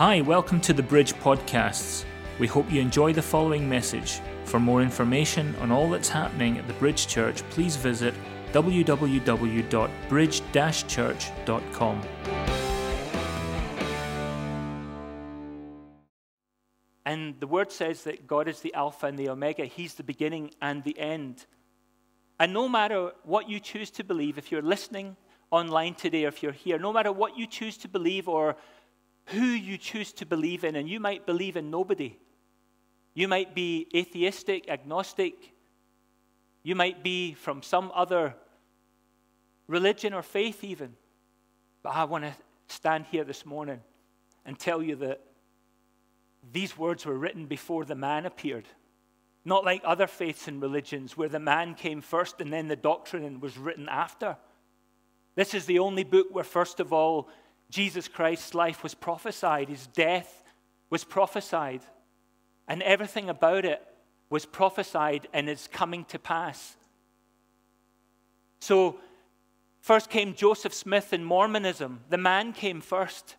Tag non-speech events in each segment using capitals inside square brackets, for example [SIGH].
Hi, welcome to the Bridge Podcasts. We hope you enjoy the following message. For more information on all that's happening at the Bridge Church, please visit www.bridge church.com. And the word says that God is the Alpha and the Omega, He's the beginning and the end. And no matter what you choose to believe, if you're listening online today or if you're here, no matter what you choose to believe or who you choose to believe in, and you might believe in nobody. You might be atheistic, agnostic. You might be from some other religion or faith, even. But I want to stand here this morning and tell you that these words were written before the man appeared. Not like other faiths and religions where the man came first and then the doctrine was written after. This is the only book where, first of all, Jesus Christ's life was prophesied, his death was prophesied, and everything about it was prophesied and is coming to pass. So, first came Joseph Smith in Mormonism. The man came first.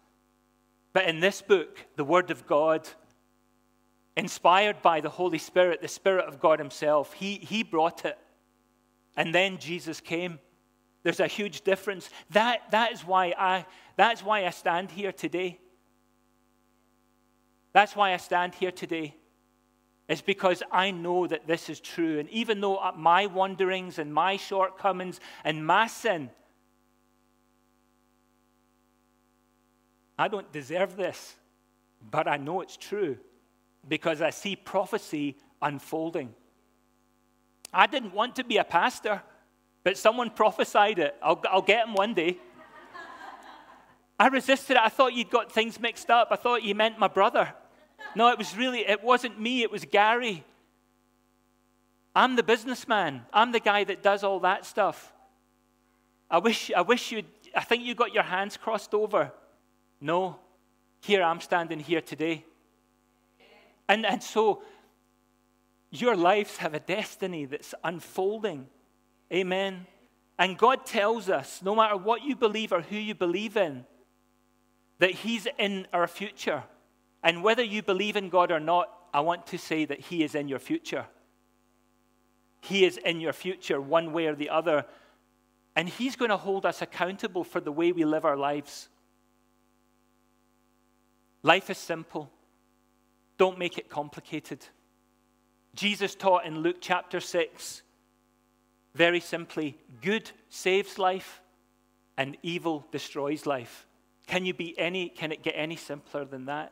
But in this book, the Word of God, inspired by the Holy Spirit, the Spirit of God Himself, He, he brought it. And then Jesus came. There's a huge difference. That, that is why I, that's why I stand here today. That's why I stand here today. It's because I know that this is true. And even though my wanderings and my shortcomings and my sin, I don't deserve this, but I know it's true because I see prophecy unfolding. I didn't want to be a pastor. But someone prophesied it. I'll, I'll get him one day. I resisted it. I thought you'd got things mixed up. I thought you meant my brother. No, it was really, it wasn't me, it was Gary. I'm the businessman. I'm the guy that does all that stuff. I wish, I wish you'd, I think you got your hands crossed over. No, here I'm standing here today. And, and so your lives have a destiny that's unfolding. Amen. And God tells us no matter what you believe or who you believe in, that He's in our future. And whether you believe in God or not, I want to say that He is in your future. He is in your future, one way or the other. And He's going to hold us accountable for the way we live our lives. Life is simple, don't make it complicated. Jesus taught in Luke chapter 6 very simply, good saves life and evil destroys life. Can you be any can it get any simpler than that?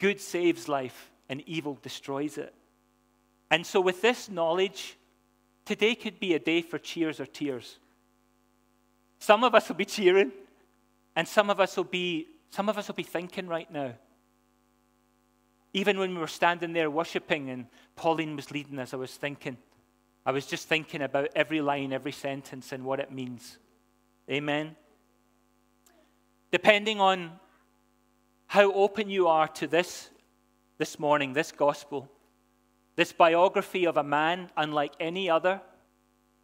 Good saves life and evil destroys it. And so with this knowledge, today could be a day for cheers or tears. Some of us will be cheering and some of us will be some of us will be thinking right now. Even when we were standing there worshiping and Pauline was leading us, I was thinking, I was just thinking about every line, every sentence, and what it means. Amen. Depending on how open you are to this this morning, this gospel, this biography of a man unlike any other,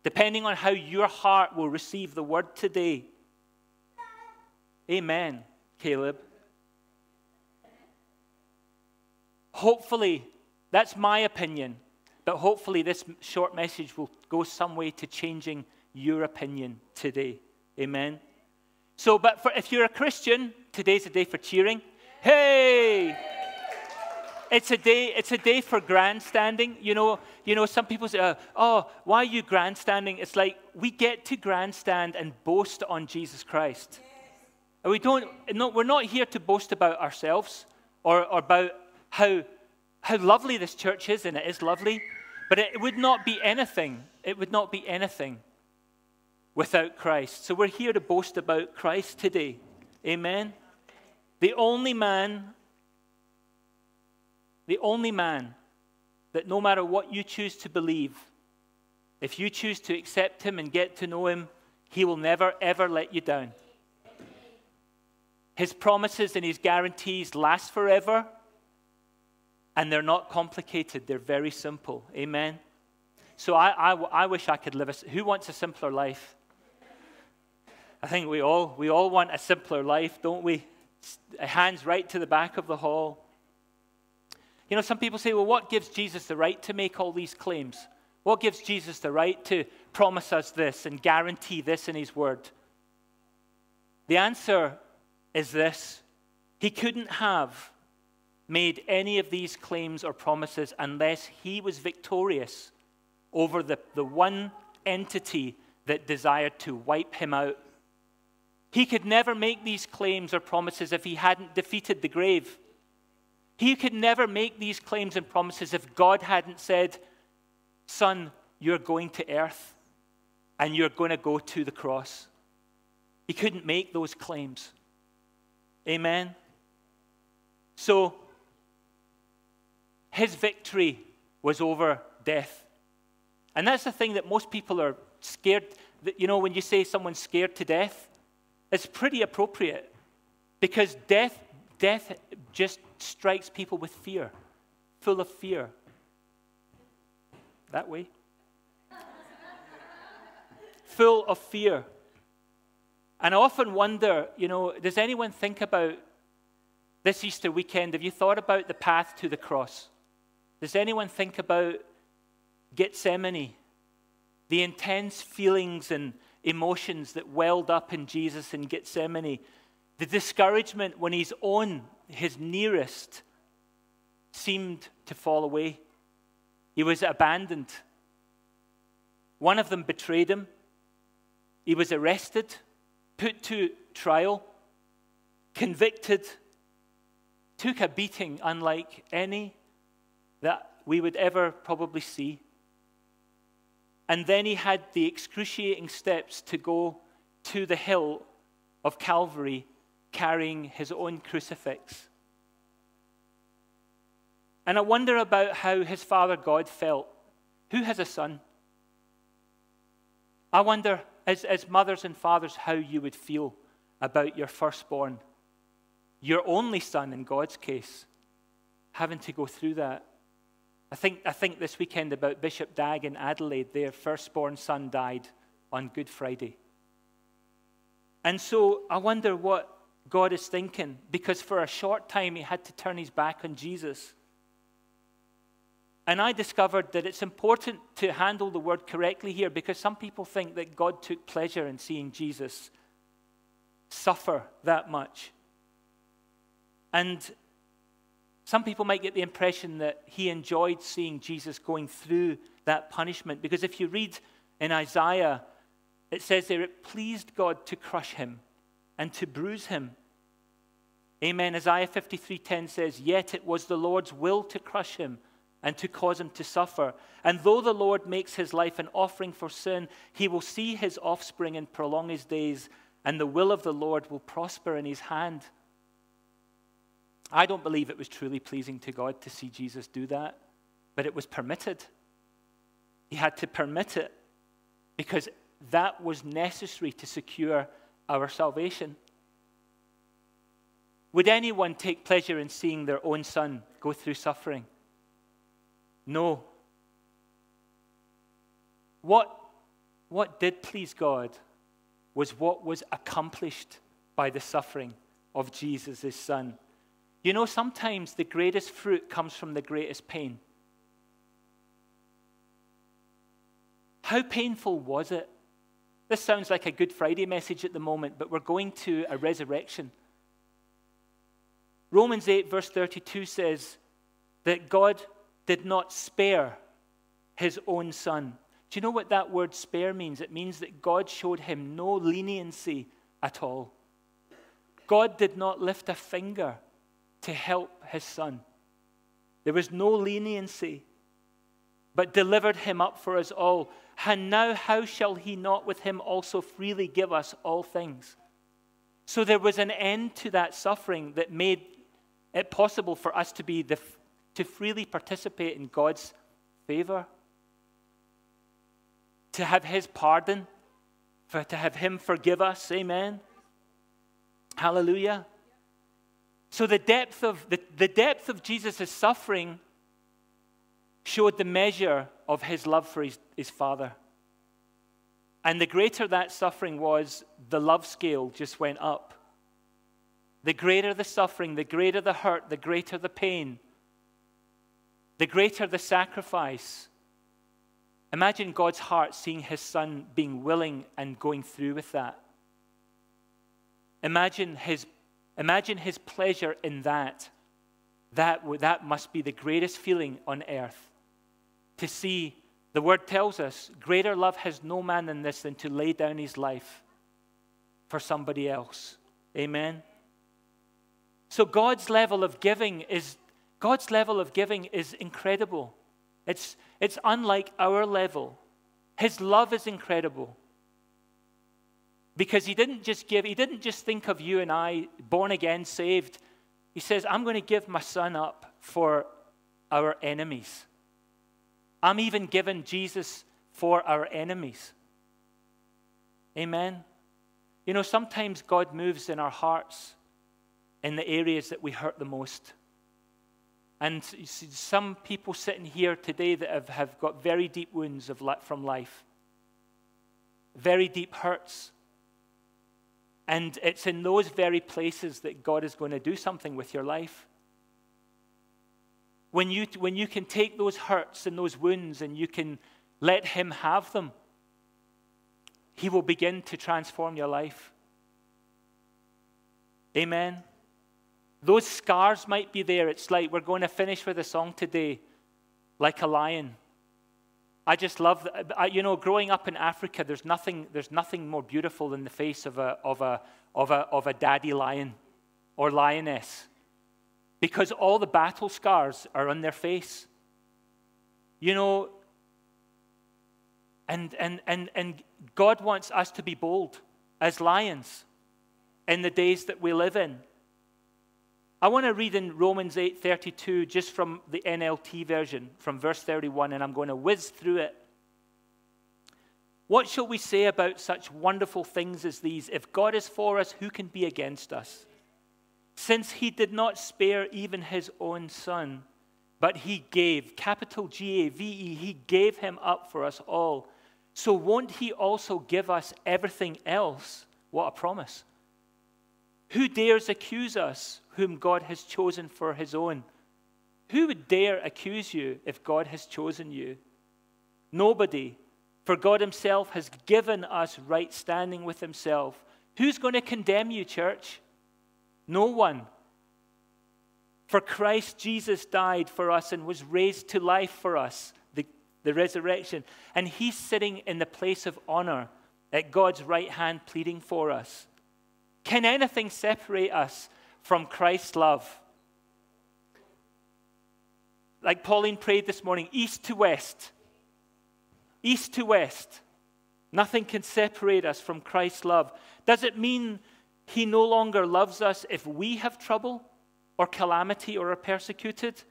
depending on how your heart will receive the word today. Amen, Caleb. Hopefully, that's my opinion. But hopefully, this short message will go some way to changing your opinion today. Amen. So, but for, if you're a Christian, today's a day for cheering. Hey! It's a day. It's a day for grandstanding. You know. You know. Some people say, uh, "Oh, why are you grandstanding?" It's like we get to grandstand and boast on Jesus Christ. And we don't. No, we're not here to boast about ourselves or, or about how how lovely this church is, and it is lovely. But it would not be anything. It would not be anything without Christ. So we're here to boast about Christ today. Amen. The only man, the only man that no matter what you choose to believe, if you choose to accept him and get to know him, he will never, ever let you down. His promises and his guarantees last forever and they're not complicated, they're very simple. Amen? So I, I, I wish I could live a. Who wants a simpler life? I think we all, we all want a simpler life, don't we? hands right to the back of the hall. You know, some people say, well, what gives Jesus the right to make all these claims? What gives Jesus the right to promise us this and guarantee this in his word? The answer is this He couldn't have made any of these claims or promises unless he was victorious over the, the one entity that desired to wipe him out. He could never make these claims or promises if he hadn't defeated the grave. He could never make these claims and promises if God hadn't said, Son, you're going to earth and you're going to go to the cross. He couldn't make those claims. Amen? So, his victory was over death. And that's the thing that most people are scared. That, you know, when you say someone's scared to death, it's pretty appropriate because death, death just strikes people with fear, full of fear. That way. full of fear. And I often wonder, you know, does anyone think about this Easter weekend? Have you thought about the path to the cross? Does anyone think about Gethsemane? The intense feelings and emotions that welled up in Jesus in Gethsemane. The discouragement when his own, his nearest, seemed to fall away. He was abandoned. One of them betrayed him. He was arrested, put to trial, convicted, took a beating unlike any that we would ever probably see. And then he had the excruciating steps to go to the hill of Calvary carrying his own crucifix. And I wonder about how his father God felt. Who has a son? I wonder, as, as mothers and fathers, how you would feel about your firstborn, your only son in God's case, having to go through that. I think, I think this weekend about Bishop Dag in Adelaide. Their firstborn son died on Good Friday. And so I wonder what God is thinking, because for a short time he had to turn his back on Jesus. And I discovered that it's important to handle the word correctly here because some people think that God took pleasure in seeing Jesus suffer that much. And some people might get the impression that he enjoyed seeing Jesus going through that punishment because if you read in Isaiah, it says there it pleased God to crush him and to bruise him. Amen. Isaiah 53:10 says, "Yet it was the Lord's will to crush him and to cause him to suffer. And though the Lord makes his life an offering for sin, he will see his offspring and prolong his days, and the will of the Lord will prosper in his hand." I don't believe it was truly pleasing to God to see Jesus do that, but it was permitted. He had to permit it because that was necessary to secure our salvation. Would anyone take pleasure in seeing their own son go through suffering? No. What, what did please God was what was accomplished by the suffering of Jesus, son. You know, sometimes the greatest fruit comes from the greatest pain. How painful was it? This sounds like a Good Friday message at the moment, but we're going to a resurrection. Romans 8, verse 32 says that God did not spare his own son. Do you know what that word spare means? It means that God showed him no leniency at all. God did not lift a finger to help his son. There was no leniency, but delivered him up for us all. And now, how shall he not with him also freely give us all things? So there was an end to that suffering that made it possible for us to be the, to freely participate in God's favor, to have his pardon, for, to have him forgive us. Amen. Hallelujah. So the depth of, the, the depth of Jesus' suffering showed the measure of his love for his, his Father. And the greater that suffering was, the love scale just went up. the greater the suffering, the greater the hurt, the greater the pain, the greater the sacrifice. Imagine God's heart seeing his son being willing and going through with that. Imagine his, imagine his pleasure in that. That, that must be the greatest feeling on earth. To see, the word tells us, greater love has no man than this than to lay down his life for somebody else. Amen. So God's level of giving is God's level of giving is incredible. It's, it's unlike our level. His love is incredible. Because he didn't just give, he didn't just think of you and I, born again, saved. He says, I'm going to give my son up for our enemies. I'm even giving Jesus for our enemies. Amen. You know, sometimes God moves in our hearts in the areas that we hurt the most. And you see some people sitting here today that have, have got very deep wounds of, from life, very deep hurts. And it's in those very places that God is going to do something with your life. When you, when you can take those hurts and those wounds and you can let Him have them, He will begin to transform your life. Amen. Those scars might be there. It's like we're going to finish with a song today, like a lion. I just love, that. Uh, you know, growing up in Africa, there's nothing, there's nothing more beautiful than the face of a, of, a, of, a, of a daddy lion or lioness because all the battle scars are on their face. You know, and, and, and, and God wants us to be bold as lions in the days that we live in. I want to read in Romans 8:32 just from the NLT version from verse 31 and I'm going to whiz through it. What shall we say about such wonderful things as these? If God is for us, who can be against us? Since he did not spare even his own son, but he gave, capital G A V E, he gave him up for us all. So won't he also give us everything else? What a promise. Who dares accuse us whom God has chosen for his own? Who would dare accuse you if God has chosen you? Nobody, for God himself has given us right standing with himself. Who's going to condemn you, church? No one. For Christ Jesus died for us and was raised to life for us, the, the resurrection. And he's sitting in the place of honor at God's right hand, pleading for us. Can anything separate us from Christ's love? Like Pauline prayed this morning, east to west. East to west. Nothing can separate us from Christ's love. Does it mean he no longer loves us if we have trouble or calamity or are persecuted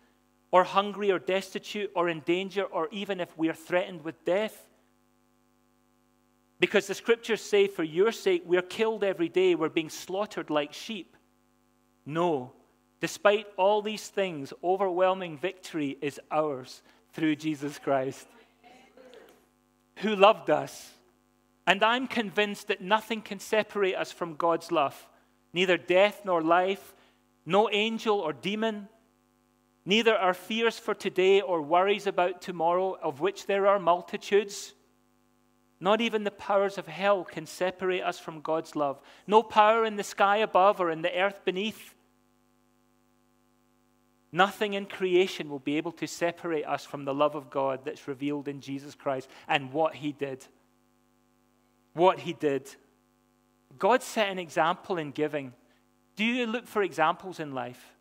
or hungry or destitute or in danger or even if we are threatened with death? Because the scriptures say, for your sake, we're killed every day, we're being slaughtered like sheep. No, despite all these things, overwhelming victory is ours through Jesus Christ, who loved us. And I'm convinced that nothing can separate us from God's love neither death nor life, no angel or demon, neither our fears for today or worries about tomorrow, of which there are multitudes not even the powers of hell can separate us from God's love. No power in the sky above or in the earth beneath. Nothing in creation will be able to separate us from the love of God that's revealed in Jesus Christ and what He did. What He did. God set an example in giving. Do you look for examples in life?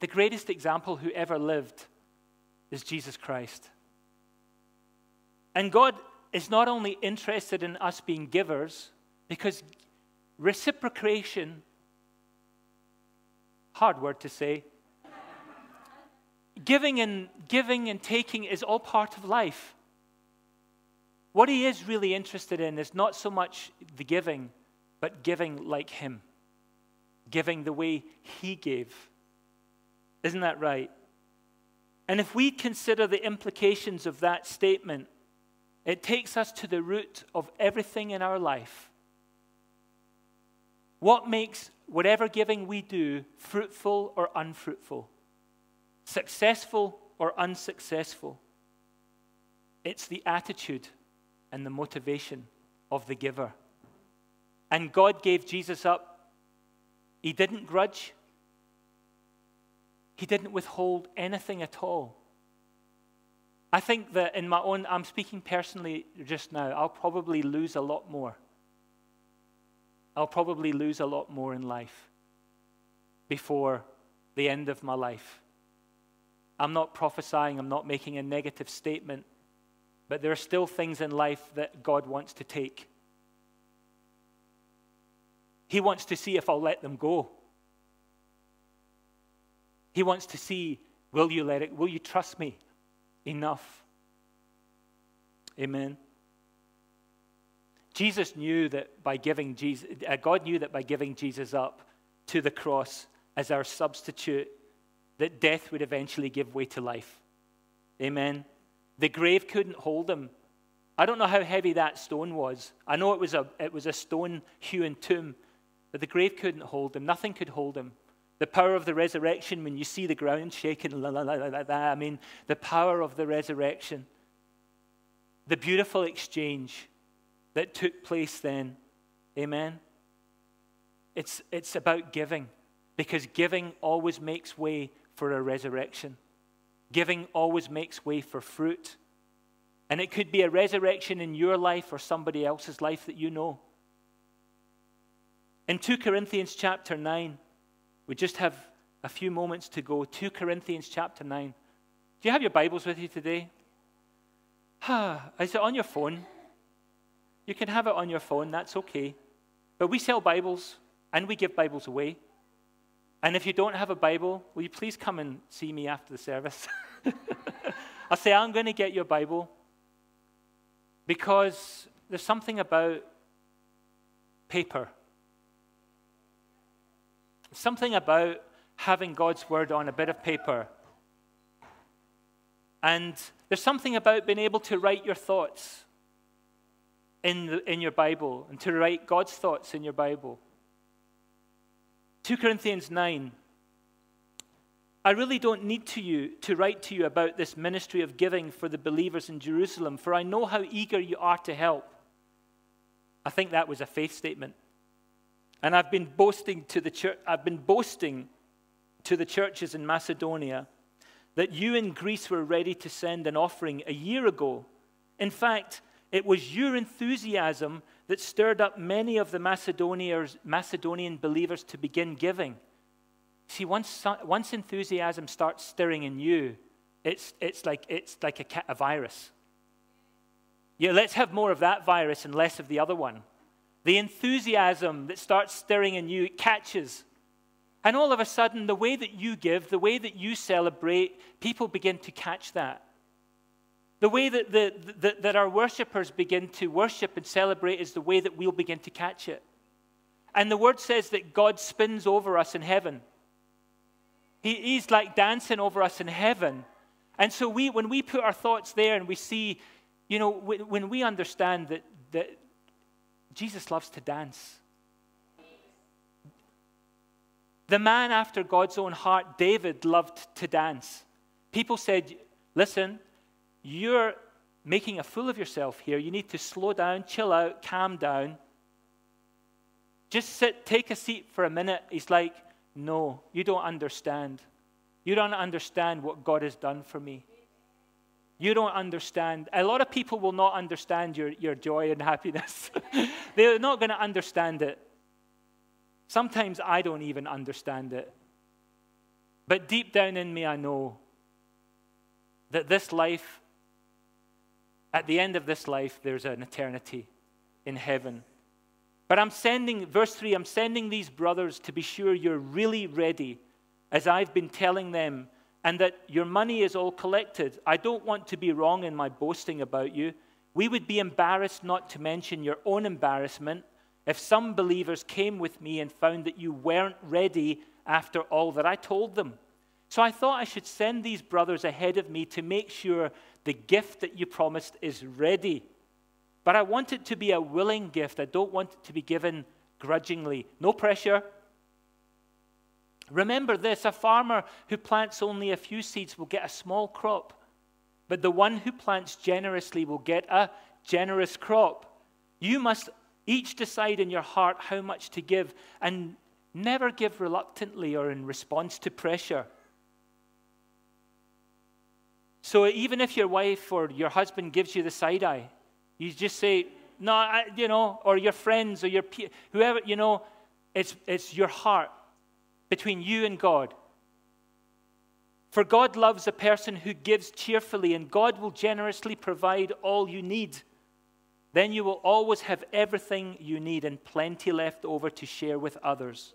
The greatest example who ever lived is Jesus Christ. And God is not only interested in us being givers, because reciprocation, hard word to say, giving and giving and taking is all part of life. What he is really interested in is not so much the giving, but giving like him, giving the way he gave. Isn't that right? And if we consider the implications of that statement, it takes us to the root of everything in our life. What makes whatever giving we do fruitful or unfruitful? Successful or unsuccessful? It's the attitude and the motivation of the giver. And God gave Jesus up. He didn't grudge, He didn't withhold anything at all. I think that in my own, I'm speaking personally just now, I'll probably lose a lot more. I'll probably lose a lot more in life before the end of my life. I'm not prophesying, I'm not making a negative statement, but there are still things in life that God wants to take. He wants to see if I'll let them go. He wants to see, will you let it, will you trust me? Enough. Amen. Jesus knew that by giving Jesus, uh, God knew that by giving Jesus up to the cross as our substitute, that death would eventually give way to life. Amen. The grave couldn't hold him. I don't know how heavy that stone was. I know it was a, it was a stone hewn tomb, but the grave couldn't hold him. Nothing could hold him. The power of the resurrection, when you see the ground shaking like that, I mean, the power of the resurrection. The beautiful exchange that took place then. Amen. It's, it's about giving because giving always makes way for a resurrection. Giving always makes way for fruit. And it could be a resurrection in your life or somebody else's life that you know. In 2 Corinthians chapter 9, we just have a few moments to go. 2 Corinthians chapter 9. Do you have your Bibles with you today? Is it on your phone? You can have it on your phone, that's okay. But we sell Bibles and we give Bibles away. And if you don't have a Bible, will you please come and see me after the service? [LAUGHS] I'll say, I'm going to get your Bible because there's something about paper something about having God's word on a bit of paper. And there's something about being able to write your thoughts in, the, in your Bible and to write God's thoughts in your Bible. 2 Corinthians 9. I really don't need to you to write to you about this ministry of giving for the believers in Jerusalem, for I know how eager you are to help. I think that was a faith statement. And I've been boasting to the church, I've been boasting to the churches in Macedonia that you in Greece were ready to send an offering a year ago. In fact, it was your enthusiasm that stirred up many of the Macedonian believers to begin giving. See, once, once enthusiasm starts stirring in you, it's, it's like, it's like a, a virus. Yeah, let's have more of that virus and less of the other one. The enthusiasm that starts stirring in you catches. And all of a sudden, the way that you give, the way that you celebrate, people begin to catch that. The way that, the, the, that our worshippers begin to worship and celebrate is the way that we'll begin to catch it. And the word says that God spins over us in heaven. He, he's like dancing over us in heaven. And so we, when we put our thoughts there and we see, you know, when, when we understand that, that Jesus loves to dance. The man after God's own heart, David, loved to dance. People said, Listen, you're making a fool of yourself here. You need to slow down, chill out, calm down. Just sit, take a seat for a minute. He's like, No, you don't understand. You don't understand what God has done for me. You don't understand. A lot of people will not understand your, your joy and [LAUGHS] happiness. [LAUGHS] They're not going to understand it. Sometimes I don't even understand it. But deep down in me, I know that this life, at the end of this life, there's an eternity in heaven. But I'm sending, verse 3, I'm sending these brothers to be sure you're really ready, as I've been telling them and that your money is all collected. I don't want to be wrong in my boasting about you. We would be embarrassed not to mention your own embarrassment if some believers came with me and found that you weren't ready after all that I told them. So I thought I should send these brothers ahead of me to make sure the gift that you promised is ready. But I want it to be a willing gift. I don't want it to be given grudgingly. No pressure. Remember this a farmer who plants only a few seeds will get a small crop, but the one who plants generously will get a generous crop. You must each decide in your heart how much to give and never give reluctantly or in response to pressure. So even if your wife or your husband gives you the side eye, you just say, no, I, you know, or your friends or your whoever, you know, it's, it's your heart between you and God. For God loves a person who gives cheerfully, and God will generously provide all you need. Then you will always have everything you need and plenty left over to share with others.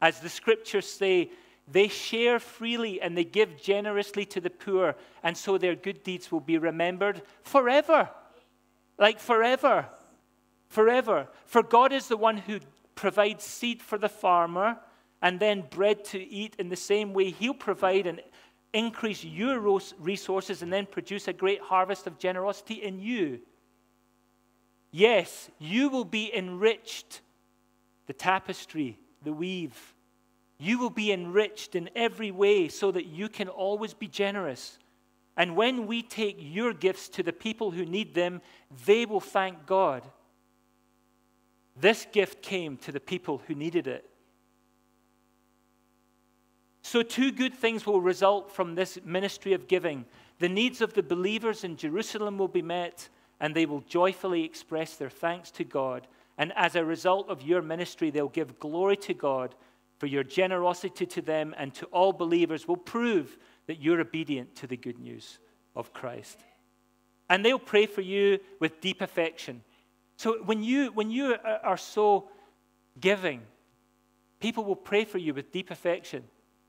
As the scriptures say, they share freely and they give generously to the poor, and so their good deeds will be remembered forever. Like forever. Forever. For God is the one who provides seed for the farmer and then bread to eat in the same way. He'll provide and increase your resources and then produce a great harvest of generosity in you. Yes, you will be enriched. The tapestry, the weave. You will be enriched in every way so that you can always be generous. And when we take your gifts to the people who need them, they will thank God. This gift came to the people who needed it. So, two good things will result from this ministry of giving. The needs of the believers in Jerusalem will be met, and they will joyfully express their thanks to God. And as a result of your ministry, they'll give glory to God for your generosity to them and to all believers will prove that you're obedient to the good news of Christ. And they'll pray for you with deep affection. So when you, when you are so giving, people will pray for you with deep affection.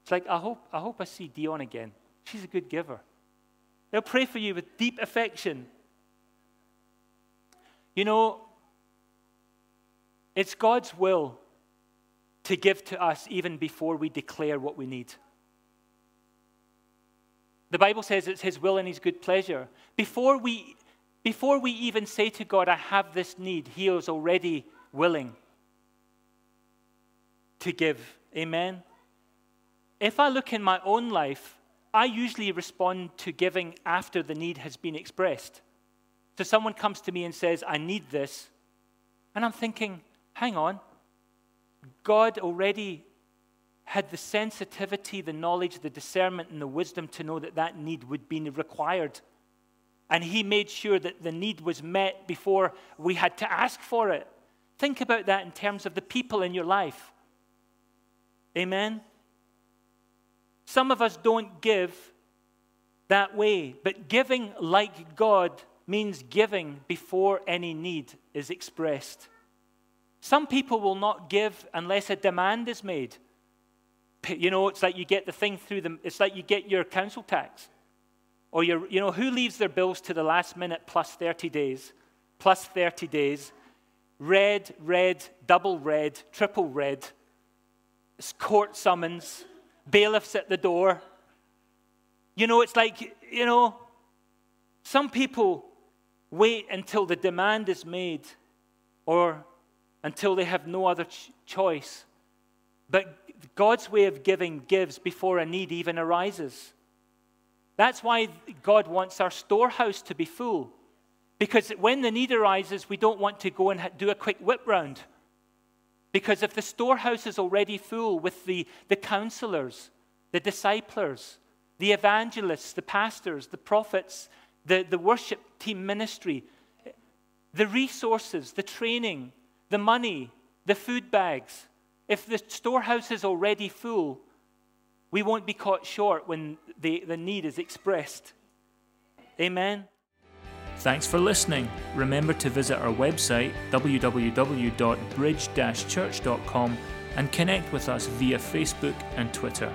It's like, I hope, I hope I see Dion again. She's a good giver. They'll pray for you with deep affection. You know, it's God's will to give to us even before we declare what we need. The Bible says it's His will and His good pleasure. Before we, before we even say to God, I have this need, He is already willing to give. Amen? If I look in my own life, I usually respond to giving after the need has been expressed. So someone comes to me and says, I need this. And I'm thinking, hang on, God already had the sensitivity, the knowledge, the discernment, and the wisdom to know that that need would be required. And He made sure that the need was met before we had to ask for it. Think about that in terms of the people in your life. Amen? Some of us don't give that way, but giving like God means giving before any need is expressed. Some people will not give unless a demand is made. You know, it's like you get the thing through them, it's like you get your council tax. Or your, you know, who leaves their bills to the last minute plus 30 days? Plus 30 days. Red, red, double red, triple red. It's Court summons, bailiffs at the door. You know, it's like, you know, some people wait until the demand is made or until they have no other ch- choice. But God's way of giving gives before a need even arises. That's why God wants our storehouse to be full. Because when the need arises, we don't want to go and do a quick whip round. Because if the storehouse is already full with the, the counselors, the disciplers, the evangelists, the pastors, the prophets, the, the worship team ministry, the resources, the training, the money, the food bags, if the storehouse is already full, we won't be caught short when the, the need is expressed. Amen. Thanks for listening. Remember to visit our website www.bridge church.com and connect with us via Facebook and Twitter.